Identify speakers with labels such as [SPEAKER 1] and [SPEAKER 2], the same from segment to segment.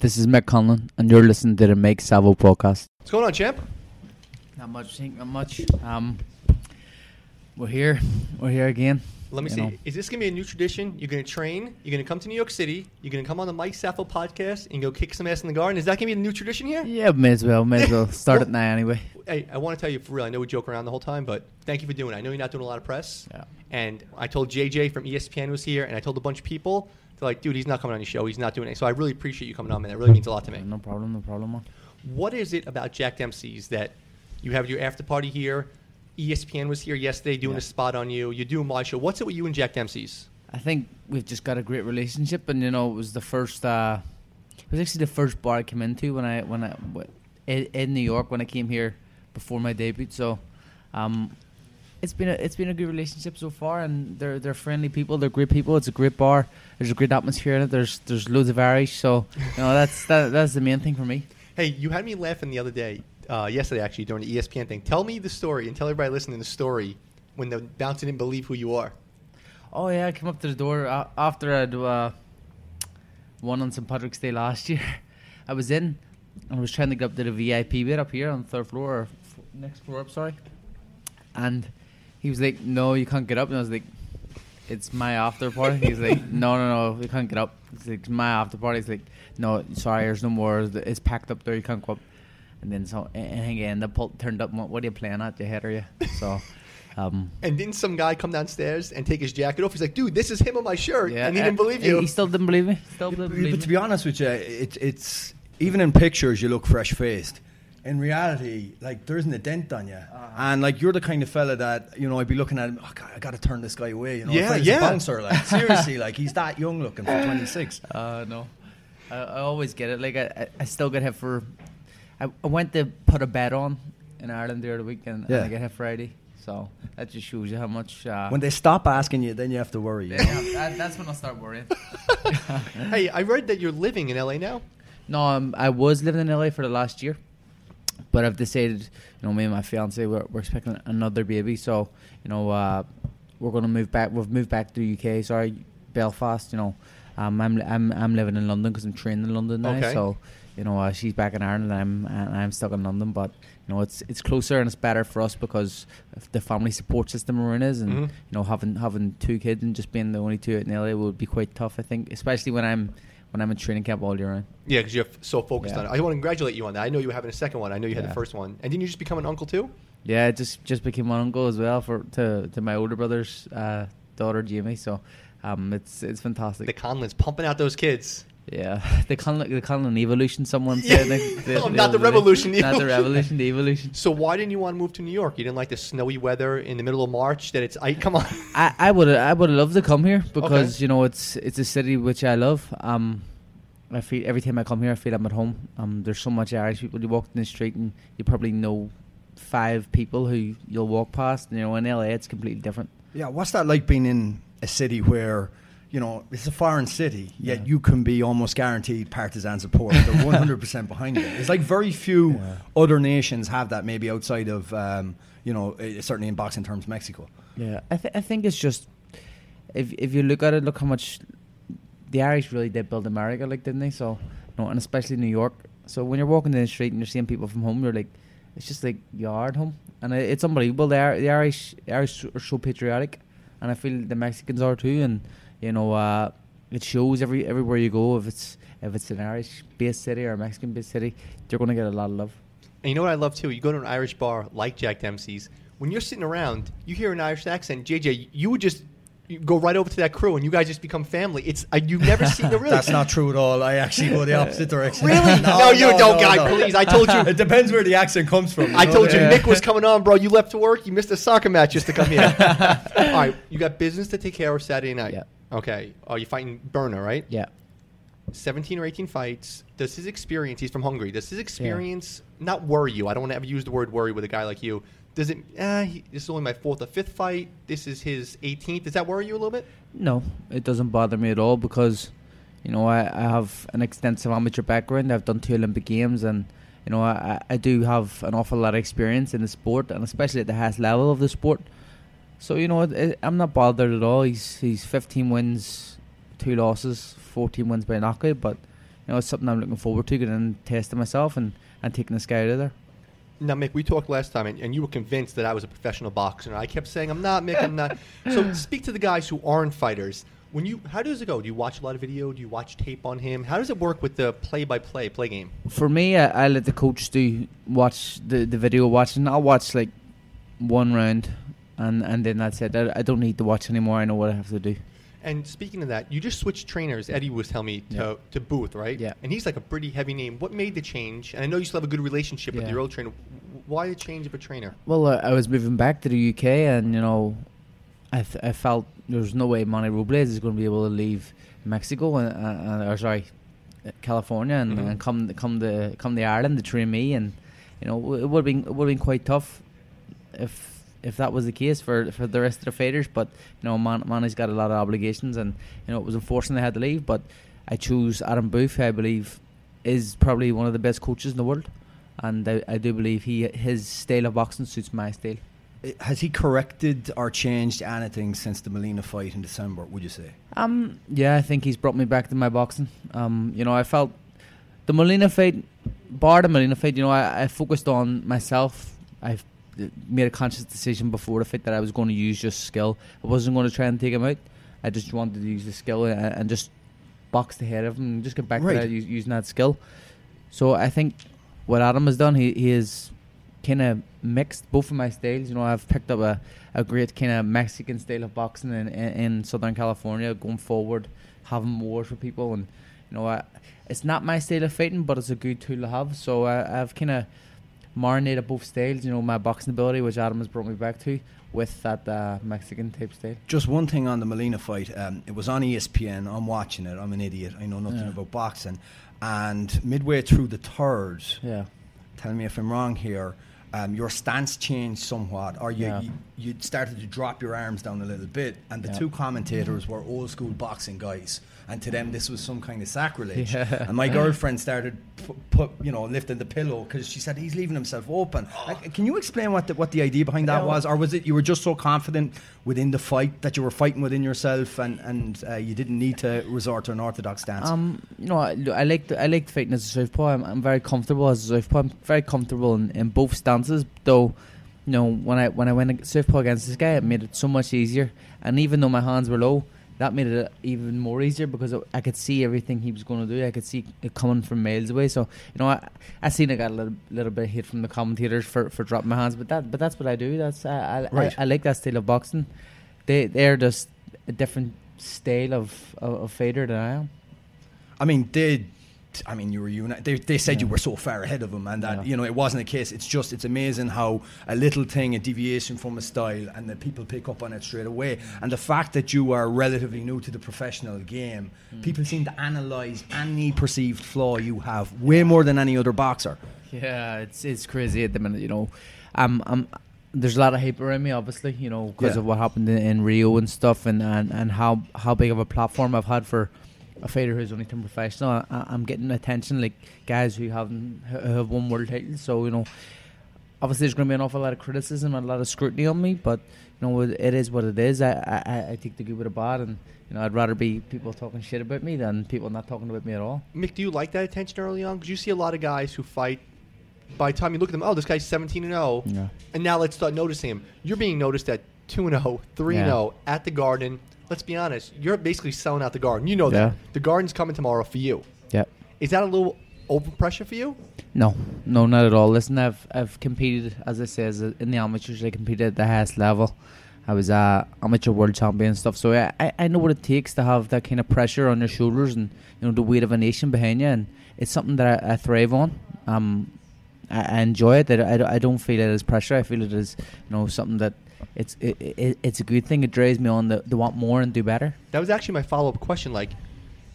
[SPEAKER 1] This is Mick Conlan, and you're listening to the Mike Safo podcast.
[SPEAKER 2] What's going on, champ?
[SPEAKER 1] Not much, think not much. Um, we're here, we're here again.
[SPEAKER 2] Let me
[SPEAKER 1] You
[SPEAKER 2] see.
[SPEAKER 1] know.
[SPEAKER 2] Is this gonna be a new tradition? You're gonna train. You're gonna come to New York City. You're gonna come on the Mike Safo podcast and go kick some ass in the garden. Is that gonna be a new tradition here?
[SPEAKER 1] Yeah, may as well, may as well start it now anyway.
[SPEAKER 2] Hey, I want to tell you for real. I know we joke around the whole time, but thank you for doing it. I know you're not doing a lot of press.
[SPEAKER 1] Yeah.
[SPEAKER 2] And I told JJ from ESPN was here, and I told a bunch of people. They're like, dude, he's not coming on your show. He's not doing it. So I really appreciate you coming on, man. That really means a lot to me.
[SPEAKER 1] No problem, no problem. Man.
[SPEAKER 2] What is it about Jack Dempsey's that you have your after party here? ESPN was here yesterday doing
[SPEAKER 1] Yeah.
[SPEAKER 2] a spot on you. You're doing my show. What's it with you and Jack Dempsey's?
[SPEAKER 1] I think we've just got a great relationship, and you know, it was the first. Uh, it was actually the first bar I came into when I when I in, in New York when I came here before my debut. So, um, it's been a it's been a good relationship so far, and they're they're friendly people. They're great people. It's a great bar. There's a great atmosphere in it. There's there's loads of Irish. So, you know, that's that that's the main thing for me.
[SPEAKER 2] Hey, you had me laughing the other day, uh, yesterday actually, during the ESPN thing. Tell me the story and tell everybody listening the story when the bouncer didn't believe who you are.
[SPEAKER 1] Oh yeah, I came up to the door uh, after I'd uh, won on St Patrick's Day last year. I was in and I was trying to get up to the VIP bit up here on the third floor or f- next floor up, sorry. And he was like, "No, you can't get up." And I was like, "It's my after party." He's like, "No, no, no, you can't get up." It's like it's my after party. He's like, "No, sorry, there's no more. It's packed up there. You can't go up." And then so and again, the pult turned up. went, What are you playing at? Your head are you? So. Um,
[SPEAKER 2] And didn't some guy come downstairs and take his jacket off? He's like, dude, this is him on my shirt. yeah, and he
[SPEAKER 1] uh,
[SPEAKER 2] didn't believe
[SPEAKER 1] he-
[SPEAKER 2] you.
[SPEAKER 1] He still didn't believe me. Still didn't
[SPEAKER 3] but,
[SPEAKER 1] believe
[SPEAKER 3] but
[SPEAKER 1] me.
[SPEAKER 3] to be honest with you, it, it's even in pictures you look fresh faced. In reality, like there isn't a dent on you,
[SPEAKER 1] Uh-huh.
[SPEAKER 3] and like you're the kind of fella that you know I'd be looking at him. Oh God, I got to turn this guy away. You know,
[SPEAKER 2] Yeah,
[SPEAKER 3] I was
[SPEAKER 2] yeah.
[SPEAKER 3] A bouncer, like seriously, like he's that young looking for 26.
[SPEAKER 1] Uh, no, I, I always get it. Like I, I, I still get hit for. I, I went to put a bet on in Ireland the other week, and, and
[SPEAKER 3] Yeah.
[SPEAKER 1] I get hit Friday. So that just shows you how much. Uh,
[SPEAKER 3] When they stop asking you, then you have to worry.
[SPEAKER 1] yeah, that, that's when I start worrying.
[SPEAKER 2] hey, I read that you're living in LA now.
[SPEAKER 1] No, um, I was living in LA for the last year, but I've decided, you know, me and my fiance we're, we're expecting another baby, so you know, uh, we're gonna move back. We've moved back to the UK. Sorry, Belfast. You know, um, I'm I'm I'm living in London because I'm training in London now.
[SPEAKER 2] Okay.
[SPEAKER 1] So, you know, uh, she's back in Ireland, and I'm and I'm stuck in London. But you know, it's it's closer and it's better for us because of the family support system we're in is, and
[SPEAKER 2] Mhm.
[SPEAKER 1] you know, having having two kids and just being the only two at Nelly would be quite tough. I think, especially when I'm when I'm in training camp all year round.
[SPEAKER 2] Yeah, because you're f- so focused
[SPEAKER 1] Yeah.
[SPEAKER 2] on it. I want to congratulate you on that. I know you were having a second one. I know you had
[SPEAKER 1] Yeah.
[SPEAKER 2] the first one. And didn't you just become an uncle too?
[SPEAKER 1] Yeah, I just just became an uncle as well for to to my older brother's uh, daughter Jamie. So um, it's it's fantastic.
[SPEAKER 2] The Conlans pumping out those kids.
[SPEAKER 1] Yeah, they call it they call it an evolution. Someone
[SPEAKER 2] Yeah.
[SPEAKER 1] said they, they,
[SPEAKER 2] Oh, not the revolution, the
[SPEAKER 1] not the
[SPEAKER 2] evolution.
[SPEAKER 1] revolution, the evolution.
[SPEAKER 2] So why didn't you want to move to New York? You didn't like the snowy weather in the middle of March. That it's I come on.
[SPEAKER 1] I I would I would love to come here because
[SPEAKER 2] Okay.
[SPEAKER 1] you know it's it's a city which I love. Um, I feel every time I come here, I feel I'm at home. Um, there's so much Irish people. You walk in the street and you probably know five people who you'll walk past. You know, in LA, it's completely different.
[SPEAKER 3] Yeah, what's that like being in a city where, you know, it's a foreign city, yet
[SPEAKER 1] Yeah.
[SPEAKER 3] you can be almost guaranteed partisan support. They're 100% behind you. It's like very few
[SPEAKER 1] Yeah.
[SPEAKER 3] other nations have that, maybe outside of, um, you know, eh, certainly in boxing terms, Mexico.
[SPEAKER 1] Yeah, I, th- I think it's just if if you look at it, look how much the Irish really did build America, like didn't they? So, you know, and especially New York. So when you're walking down the street and you're seeing people from home, you're like, it's just like you are at home, and it, it's unbelievable. The, the Irish, the Irish are so patriotic, and I feel the Mexicans are too. And you know, uh, it shows every everywhere you go. If it's if it's an Irish-based city or a Mexican-based city, you're going to get a lot of love.
[SPEAKER 2] And you know what I love too? You go to an Irish bar like Jack Dempsey's. When you're sitting around, you hear an Irish accent. JJ, you would just you go right over to that crew, and you guys just become family. It's uh, you've never seen the really.
[SPEAKER 3] That's not true at all. I actually go the opposite direction.
[SPEAKER 2] Really? No, you don't, guy, please. I told you-
[SPEAKER 3] it depends where the accent comes from.
[SPEAKER 2] I told you
[SPEAKER 3] Yeah.
[SPEAKER 2] Mick was coming on, bro. You left to work. You missed a soccer match just to come here. All right, you got business to take care of Saturday night.
[SPEAKER 1] Yeah.
[SPEAKER 2] Okay. Are you fighting Berna, right?
[SPEAKER 1] Yeah.
[SPEAKER 2] 17 or 18 fights. Does his experience, he's from Hungary, does his experience not worry you? I don't want to ever use the word worry with a guy like you. Does it, uh, he, this is only my fourth or fifth fight. This is his 18th. Does that worry you a little bit?
[SPEAKER 1] No, it doesn't bother me at all because, you know, I, I have an extensive amateur background. I've done two Olympic Games and, you know, I, I do have an awful lot of experience in the sport and especially at the highest level of the sport. So, you know, I'm not bothered at all. He's, he's 15 wins, two losses, 14 wins by knockout, but, you know, it's something I'm looking forward to getting and testing myself and, and taking the guy out of there.
[SPEAKER 2] Now, Mick, we talked last time, and, and you were convinced that I was a professional boxer. And I kept saying, "I'm not, Mick. I'm not." so, speak to the guys who aren't fighters. When you, how does it go? Do you watch a lot of video? Do you watch tape on him? How does it work with the play-by-play play game?
[SPEAKER 1] For me, I, I let the coach do watch the, the video watching. I'll watch like one round, and and then that's it. I, I don't need to watch anymore. I know what I have to do.
[SPEAKER 2] And speaking of that, you just switched trainers. Eddie was telling me to,
[SPEAKER 1] Yeah.
[SPEAKER 2] to Booth, right?
[SPEAKER 1] Yeah.
[SPEAKER 2] And he's like a pretty heavy name. What made the change? And I know you still have a good relationship with your old trainer. Why the change of a trainer?
[SPEAKER 1] Well, uh, I was moving back to the UK, and you know, I th- I felt there was no way Manny Robles is going to be able to leave Mexico and, uh, or sorry, California and,
[SPEAKER 2] Mhm.
[SPEAKER 1] and come come to come to Ireland to train me, and you know, it would have been it would have been quite tough if if that was the case for for the rest of the fighters. But you know, Man- Manny's got a lot of obligations, and you know, it was unfortunate they had to leave. But I chose Adam Booth, who I believe is probably one of the best coaches in the world, and I, I do believe he his style of boxing suits my style.
[SPEAKER 3] Uh, Has he corrected or changed anything since the Molina fight in December? Would you say?
[SPEAKER 1] Um, yeah, I think he's brought me back to my boxing. Um, you know, I felt the Molina fight, bar the Molina fight. You know, I, I focused on myself. I've made a conscious decision before the fight that I was going to use just skill. I wasn't going to try and take him out. I just wanted to use the skill and, and just box the head of him and just get back
[SPEAKER 3] Right.
[SPEAKER 1] to that, using that skill. So I think what Adam has done, he he has kind of mixed both of my styles. You know, I've picked up a, a great kind of Mexican style of boxing in, in, in Southern California, going forward, having wars with people, and you know, I, it's not my style of fighting, but it's a good tool to have. So I, I've kind of marinated both styles. You know, my boxing ability, which Adam has brought me back to, with that uh, Mexican type style.
[SPEAKER 3] Just one thing on the Molina fight. Um, it was on ESPN. I'm watching it. I'm an idiot. I know nothing
[SPEAKER 1] Yeah.
[SPEAKER 3] about boxing. And midway through the third,
[SPEAKER 1] Yeah.
[SPEAKER 3] tell me if I'm wrong here. Um, your stance changed somewhat, or you,
[SPEAKER 1] Yeah.
[SPEAKER 3] you you started to drop your arms down a little bit, and the
[SPEAKER 1] Yeah.
[SPEAKER 3] two commentators were old school boxing guys, and to them this was some kind of sacrilege.
[SPEAKER 1] Yeah.
[SPEAKER 3] And my girlfriend started pu- put you know lifting the pillow because she said he's leaving himself open. Like, can you explain what the, what the idea behind that
[SPEAKER 1] Yeah.
[SPEAKER 3] was, or was it you were just so confident within the fight that you were fighting within yourself, and and uh, you didn't need to resort to an orthodox stance?
[SPEAKER 1] Um, you know, I, I like I like fighting as a southpaw. I'm, I'm very comfortable as a southpaw. I'm very comfortable in, in both stances. Though, you know, when I when I went ag- southpaw against this guy, it made it so much easier. And even though my hands were low, that made it even more easier because I could see everything he was going to do. I could see it coming from miles away. So you know, I I seen I got a little, little bit of hate from the commentators for, for dropping my hands, but that but that's what I do. That's I I,
[SPEAKER 3] Right.
[SPEAKER 1] I, I like that style of boxing. They they're just a different style of of, of fighter than I am.
[SPEAKER 3] I mean, they. I mean, you were uni- They, they said you were so far ahead of them, and that
[SPEAKER 1] Yeah.
[SPEAKER 3] you know it wasn't a case. It's just it's amazing how a little thing, a deviation from a style, and that people pick up on it straight away. And the fact that you are relatively new to the professional game,
[SPEAKER 1] Mm.
[SPEAKER 3] people seem to analyze any perceived flaw you have way more than any other boxer.
[SPEAKER 1] Yeah, it's it's crazy at the minute. You know, um, um, there's a lot of hype around me, obviously. You know, because
[SPEAKER 3] Yeah.
[SPEAKER 1] of what happened in, in Rio and stuff, and, and, and how how big of a platform I've had for a fighter who's only turned professional. I, I'm getting attention like guys who haven't who have won world titles. So you know, obviously there's going to be an awful lot of criticism and a lot of scrutiny on me, but you know, it it is what it is. I I, I take the good with the bad, and you know, I'd rather be people talking shit about me than people not talking about me at all.
[SPEAKER 2] Mick, do you like that attention early on? Because you see a lot of guys who fight. By the time you look at them, oh, this guy's 17 and 0,
[SPEAKER 1] Yeah.
[SPEAKER 2] and now let's start noticing him. You're being noticed at 2 and 0, 3 and 0 at the Garden. Let's be honest, you're basically selling out the Garden. You know that.
[SPEAKER 1] Yeah.
[SPEAKER 2] The Garden's coming tomorrow for you.
[SPEAKER 1] Yeah.
[SPEAKER 2] Is that a little over pressure for you?
[SPEAKER 1] No, no, not at all. Listen, I've I've competed, as I say, as a, in the amateurs. I competed at the highest level. I was a amateur world champion and stuff. So I, I, I know what it takes to have that kind of pressure on your shoulders and you know the weight of a nation behind you, and it's something that I, I thrive on. Um, I, I enjoy it. That I, I don't feel it as pressure. I feel it as you know something that it's it, it, it's a good thing. It drives me on to, to want more and do better.
[SPEAKER 2] That was actually my follow up question. Like,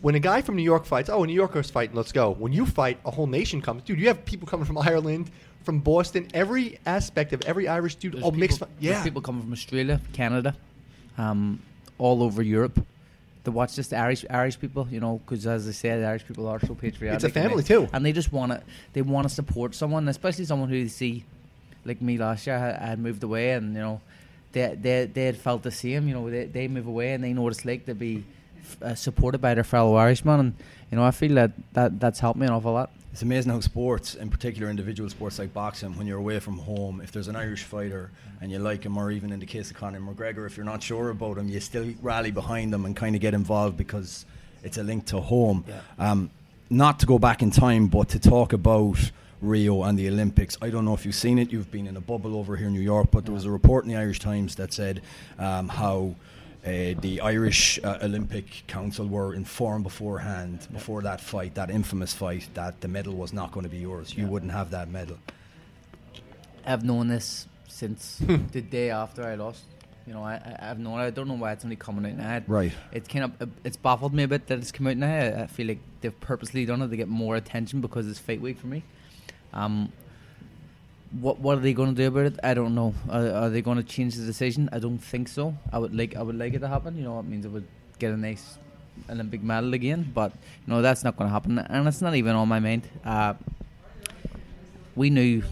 [SPEAKER 2] when a guy from New York fights, oh, a New Yorker's fighting, let's go. When you fight, a whole nation comes. Dude, you have people coming from Ireland, from Boston, every aspect of every Irish dude.
[SPEAKER 1] There's
[SPEAKER 2] oh, mixed.
[SPEAKER 1] people,
[SPEAKER 2] fi-
[SPEAKER 1] there's
[SPEAKER 2] Yeah.
[SPEAKER 1] people coming from Australia, Canada, um, all over Europe to watch just The Irish Irish people, you know, because as I said, the Irish people are so patriotic.
[SPEAKER 2] It's a
[SPEAKER 1] and they-
[SPEAKER 2] family, too.
[SPEAKER 1] and they just want to they want to support someone, especially someone who they see, like me last year. I, I had moved away, and you know, they they they had felt the same. You know, they they move away and they know what it's like to be f- uh, supported by their fellow Irishmen, and you know I feel that, that that's helped me an awful lot.
[SPEAKER 3] It's amazing how sports, in particular individual sports like boxing, when you're away from home, if there's an Irish fighter and you like him, or even in the case of Conor McGregor, if you're not sure about him, you still rally behind them and kind of get involved because it's a link to home.
[SPEAKER 1] Yeah.
[SPEAKER 3] Um, not to go back in time, but to talk about Rio and the Olympics. I don't know if you've seen it. You've been in a bubble over here in New York, but there was a report in the Irish Times that said um, how. Uh, the Irish uh, Olympic Council were informed beforehand, before that fight, that infamous fight, that the medal was not going to be yours. You
[SPEAKER 1] Yeah.
[SPEAKER 3] wouldn't have that medal.
[SPEAKER 1] I've known this since the day after I lost. You know, I, I've known. I don't know why it's only coming out now.
[SPEAKER 3] Right.
[SPEAKER 1] It's kind of it's baffled me a bit that it's come out now. I, I feel like they've purposely done it to get more attention because it's fight week for me. Um, what what are they going to do about it? I don't know. Are, are they going to change the decision? I don't think so. I would like I would like it to happen. You know, it means I would get a nice Olympic medal again. But you know, that's not going to happen, and it's not even on my mind. Uh, we knew.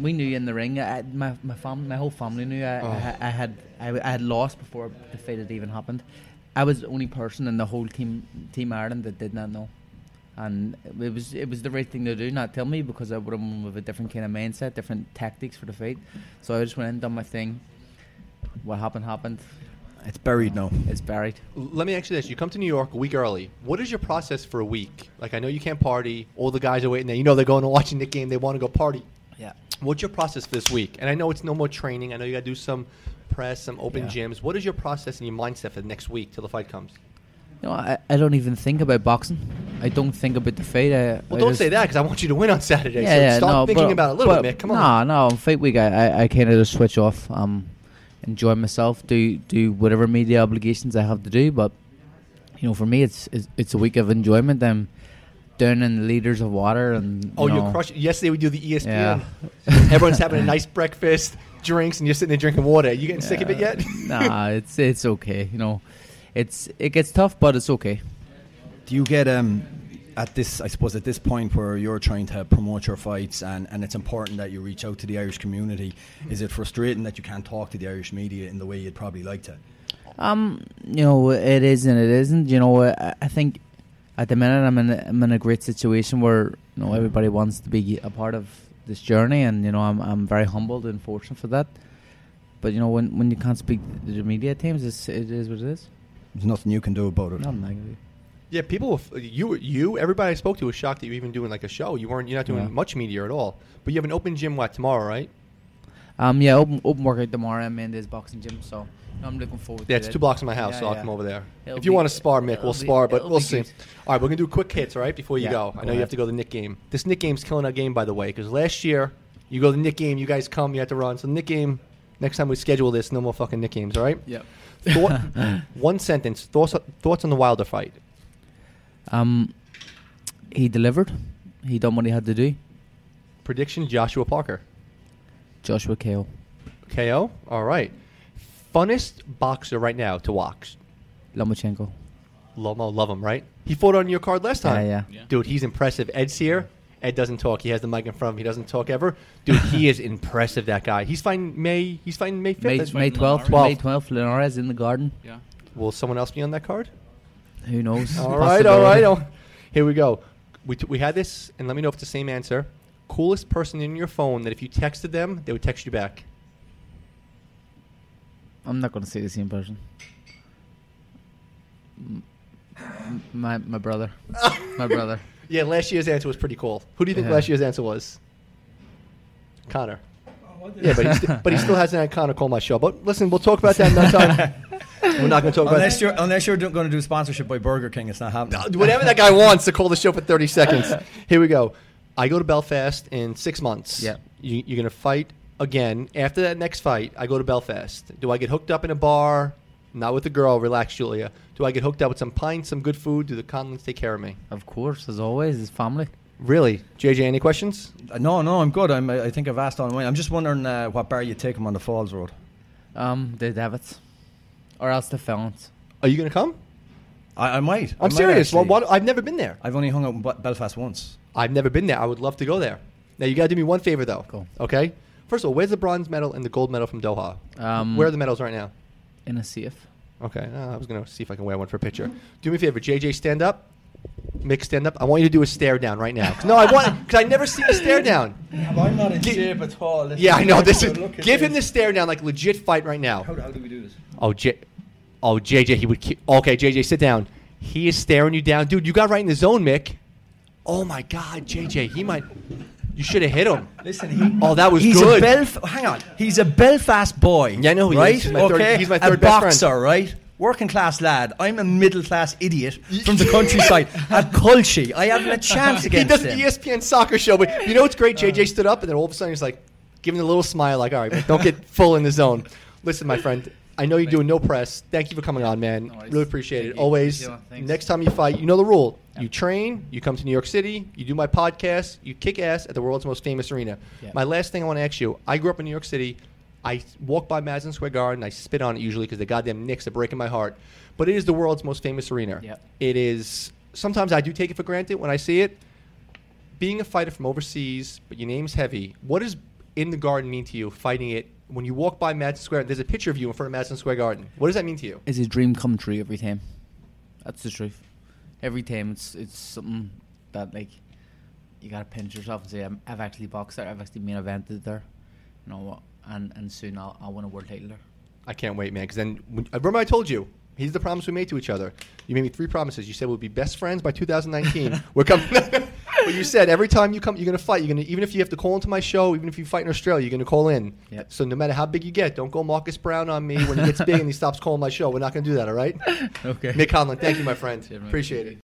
[SPEAKER 1] We knew in the ring. I, my my fam, my whole family knew I,
[SPEAKER 2] Oh.
[SPEAKER 1] I, I had I, I had lost before the fight had even happened. I was the only person in the whole team team Ireland that did not know, and it was it was the right thing to do. Not tell me because I would have went with a different kind of mindset, different tactics for the fight. So I just went in, done my thing. What happened happened.
[SPEAKER 3] It's buried now.
[SPEAKER 1] It's buried.
[SPEAKER 2] Let me ask you this: You come to New York a week early. What is your process for a week? Like, I know you can't party. All the guys are waiting there. You know they're going to watching the game. They want to go party.
[SPEAKER 1] Yeah.
[SPEAKER 2] What's your process for this week? And I know it's no more training. I know you got to do some press, some open
[SPEAKER 1] Yeah.
[SPEAKER 2] gyms. What is your process and your mindset for the next week till the fight comes?
[SPEAKER 1] You know, I, I don't even think about boxing. I don't think about the fight. I,
[SPEAKER 2] Well,
[SPEAKER 1] I
[SPEAKER 2] don't
[SPEAKER 1] just-
[SPEAKER 2] say that because I want you to win on Saturday.
[SPEAKER 1] Yeah,
[SPEAKER 2] so
[SPEAKER 1] yeah,
[SPEAKER 2] start
[SPEAKER 1] no,
[SPEAKER 2] thinking
[SPEAKER 1] but-
[SPEAKER 2] about it a little
[SPEAKER 1] but
[SPEAKER 2] bit, Mick. Come on.
[SPEAKER 1] No, no, fight week. I, I, I kind of just switch off. Um, enjoy myself. Do do whatever media obligations I have to do. But you know, for me, it's it's, it's a week of enjoyment. I'm down in liters of water and.
[SPEAKER 2] Oh,
[SPEAKER 1] you
[SPEAKER 2] you're crushing. Yesterday we do the ESPN.
[SPEAKER 1] Yeah.
[SPEAKER 2] Everyone's having a nice breakfast, drinks, and you're sitting there drinking water. Are You getting sick of it yet?
[SPEAKER 1] nah, it's it's okay. You know, it's it gets tough, but it's okay.
[SPEAKER 3] Do you get um at this I suppose at this point where you're trying to promote your fights and, and it's important that you reach out to the Irish community, is it frustrating that you can't talk to the Irish media in the way you'd probably like to?
[SPEAKER 1] Um, you know, it is and it isn't. You know, I, I think at the minute I'm in a, I'm in a great situation where you know everybody wants to be a part of this journey, and you know I'm I'm very humbled and fortunate for that. But you know, when when you can't speak to the media teams, it's, it is what it is.
[SPEAKER 3] There's nothing you can do about it.
[SPEAKER 1] Nothing I can do.
[SPEAKER 2] Yeah, people. were f- You, you, everybody I spoke to was shocked that you were even doing like a show. You weren't. You're not doing
[SPEAKER 1] Yeah.
[SPEAKER 2] much media at all. But you have an open gym what tomorrow, right?
[SPEAKER 1] Um, yeah, open open workout tomorrow. I'm in this boxing gym, so I'm looking forward. To it.
[SPEAKER 2] Yeah,
[SPEAKER 1] to
[SPEAKER 2] it's
[SPEAKER 1] it.
[SPEAKER 2] two blocks from my house,
[SPEAKER 1] Yeah,
[SPEAKER 2] so I'll
[SPEAKER 1] yeah.
[SPEAKER 2] come over there.
[SPEAKER 1] It'll
[SPEAKER 2] if you
[SPEAKER 1] be-
[SPEAKER 2] want to spar, Mick,
[SPEAKER 1] it'll
[SPEAKER 2] we'll
[SPEAKER 1] be-
[SPEAKER 2] spar, but
[SPEAKER 1] it'll
[SPEAKER 2] we'll
[SPEAKER 1] be
[SPEAKER 2] see.
[SPEAKER 1] good.
[SPEAKER 2] All right, we're gonna do quick hits, all right, before you
[SPEAKER 1] Yeah,
[SPEAKER 2] go.
[SPEAKER 1] go
[SPEAKER 2] I know you have to go to the Knick game. This Knick game's killing our game, by the way, because last year you go to the Knick game, you guys come, you have to run. So Knick game. Next time we schedule this, no more fucking Knick games, all right?
[SPEAKER 1] Yep.
[SPEAKER 2] Thought, one sentence. Thoughts, thoughts on the Wilder fight.
[SPEAKER 1] Um, he delivered. He done what he had to do.
[SPEAKER 2] Prediction: Joshua Parker.
[SPEAKER 1] Joshua KO.
[SPEAKER 2] KO. All right. Funnest boxer right now to watch.
[SPEAKER 1] Lomachenko.
[SPEAKER 2] Lomo, love him, right? He fought on your card last time.
[SPEAKER 1] Yeah,
[SPEAKER 4] yeah.
[SPEAKER 2] Dude, he's impressive. Ed's here. Ed doesn't talk. He has the mic in front of him. He doesn't talk ever. Dude, he is impressive. That guy. He's fighting May. He's fighting May
[SPEAKER 1] May,
[SPEAKER 2] fifth.
[SPEAKER 1] May
[SPEAKER 4] fighting
[SPEAKER 1] 12th.
[SPEAKER 4] Linares.
[SPEAKER 1] May 12th. Linares in the garden.
[SPEAKER 4] Yeah.
[SPEAKER 2] Will someone else be on that card?
[SPEAKER 1] Who knows?
[SPEAKER 2] all right, all right.
[SPEAKER 1] Possibility.
[SPEAKER 2] oh. Here we go. We, t- we had this, and let me know if it's the same answer. Coolest person in your phone that if you texted them, they would text you back.
[SPEAKER 1] I'm not going to say the same person. M- m- My my brother. my brother.
[SPEAKER 2] Yeah, last year's answer was pretty cool. Who do you think
[SPEAKER 1] Yeah.
[SPEAKER 2] last year's answer was? Conor. Oh, yeah, but he, st- but he still hasn't had Conor call my show. But listen, we'll talk about that another time. We're not going to talk about
[SPEAKER 3] Unless you're unless you're going to do sponsorship by Burger King, it's not happening.
[SPEAKER 2] Whatever that guy wants to call the show for 30 seconds. Here we go. I go to Belfast in six months.
[SPEAKER 1] Yeah.
[SPEAKER 2] You, you're going to fight again. After that next fight, I go to Belfast. Do I get hooked up in a bar? Not with a girl. Relax, Julia. Do I get hooked up with some pints, some good food? Do the Conlans take care of me?
[SPEAKER 1] Of course, as always, his family.
[SPEAKER 2] Really? JJ, any questions?
[SPEAKER 3] Uh, no, no, I'm good. I'm, I think I've asked all mine. I'm just wondering uh, what bar you take him on the Falls Road.
[SPEAKER 1] Um, the Davits. Or else the Felons.
[SPEAKER 2] Are you going to come?
[SPEAKER 3] I, I might. I
[SPEAKER 2] I'm
[SPEAKER 3] might
[SPEAKER 2] serious. Well,
[SPEAKER 3] actually.
[SPEAKER 2] what, I've never been there.
[SPEAKER 3] I've only hung out in Be- Belfast once.
[SPEAKER 2] I've never been there. I would love to go there. Now, you got to do me one favor, though.
[SPEAKER 1] Cool.
[SPEAKER 2] Okay? First of all, where's the bronze medal and the gold medal from Doha?
[SPEAKER 1] Um,
[SPEAKER 2] Where are the medals right now?
[SPEAKER 1] in a safe.
[SPEAKER 2] Okay, uh, I was gonna see if I can wear one for a picture. Do me a favor, JJ, stand up. Mick, stand up. I want you to do a stare down right now. No, I want because I never seen a stare down.
[SPEAKER 3] I'm not in
[SPEAKER 2] Gi-
[SPEAKER 3] shape at all. Listen,
[SPEAKER 2] Yeah, I know. This is give him the stare down like legit fight right now.
[SPEAKER 3] How, how do we do this?
[SPEAKER 2] Oh, J, oh JJ, he would. Ki- okay, JJ, sit down. He is staring you down, dude. You got right in the zone, Mick. Oh my God, JJ, he might. You should have hit him.
[SPEAKER 3] Listen, he,
[SPEAKER 2] Oh, that was
[SPEAKER 3] he's
[SPEAKER 2] good.
[SPEAKER 3] A Belf- hang on, he's a Belfast boy.
[SPEAKER 2] Yeah, I know he
[SPEAKER 3] right?
[SPEAKER 2] He's my third-
[SPEAKER 3] okay,
[SPEAKER 2] he's my
[SPEAKER 3] a
[SPEAKER 2] third best friend.
[SPEAKER 3] boxer, right? Working class lad. I'm a middle class idiot from the countryside. At Culchie, I haven't a chance against him.
[SPEAKER 2] he does the. ESPN soccer show, but you know what's great? JJ uh. stood up, and then all of a sudden he's like, giving a little smile, like, "All right, don't get full in the zone." Listen, my friend, I know you're doing no press. Thank you for coming on, man.
[SPEAKER 1] No
[SPEAKER 2] really appreciate
[SPEAKER 1] Thank
[SPEAKER 2] it.
[SPEAKER 1] you.
[SPEAKER 2] Always. Next time you fight, you know the rule. You train, you come to New York City, you do my podcast, you kick ass at the world's most famous arena.
[SPEAKER 1] Yeah.
[SPEAKER 2] My last thing I want to ask you: I grew up in New York City. I walk by Madison Square Garden. I spit on it usually because the goddamn Knicks are breaking my heart. But it is the world's most famous arena.
[SPEAKER 1] Yeah.
[SPEAKER 2] It is. Sometimes I do take it for granted when I see it. Being a fighter from overseas, but your name's heavy. What does in the garden mean to you? Fighting it when you walk by Madison Square. There's a picture of you in front of Madison Square Garden. What does that mean to you?
[SPEAKER 1] It's a dream come true every time. That's the truth. Every time it's it's something that like you gotta pinch yourself and say I'm, I've actually boxed there. I've actually main evented there. You know what? And and soon I'll, I'll win a world title there.
[SPEAKER 2] I can't wait, man. Because then, when, uh, remember I told you. He's the promise we made to each other. You made me three promises. You said we'll be best friends by 2019. We're coming. but you said every time you come, you're gonna fight. You're gonna even if you have to call into my show, even if you fight in Australia, you're gonna call in.
[SPEAKER 1] Yep.
[SPEAKER 2] So no matter how big you get, don't go Marcus Brown on me when he gets big and he stops calling my show. We're not gonna do that. All right?
[SPEAKER 1] Okay.
[SPEAKER 2] Mick Conlan, thank you, my friend. Appreciate it.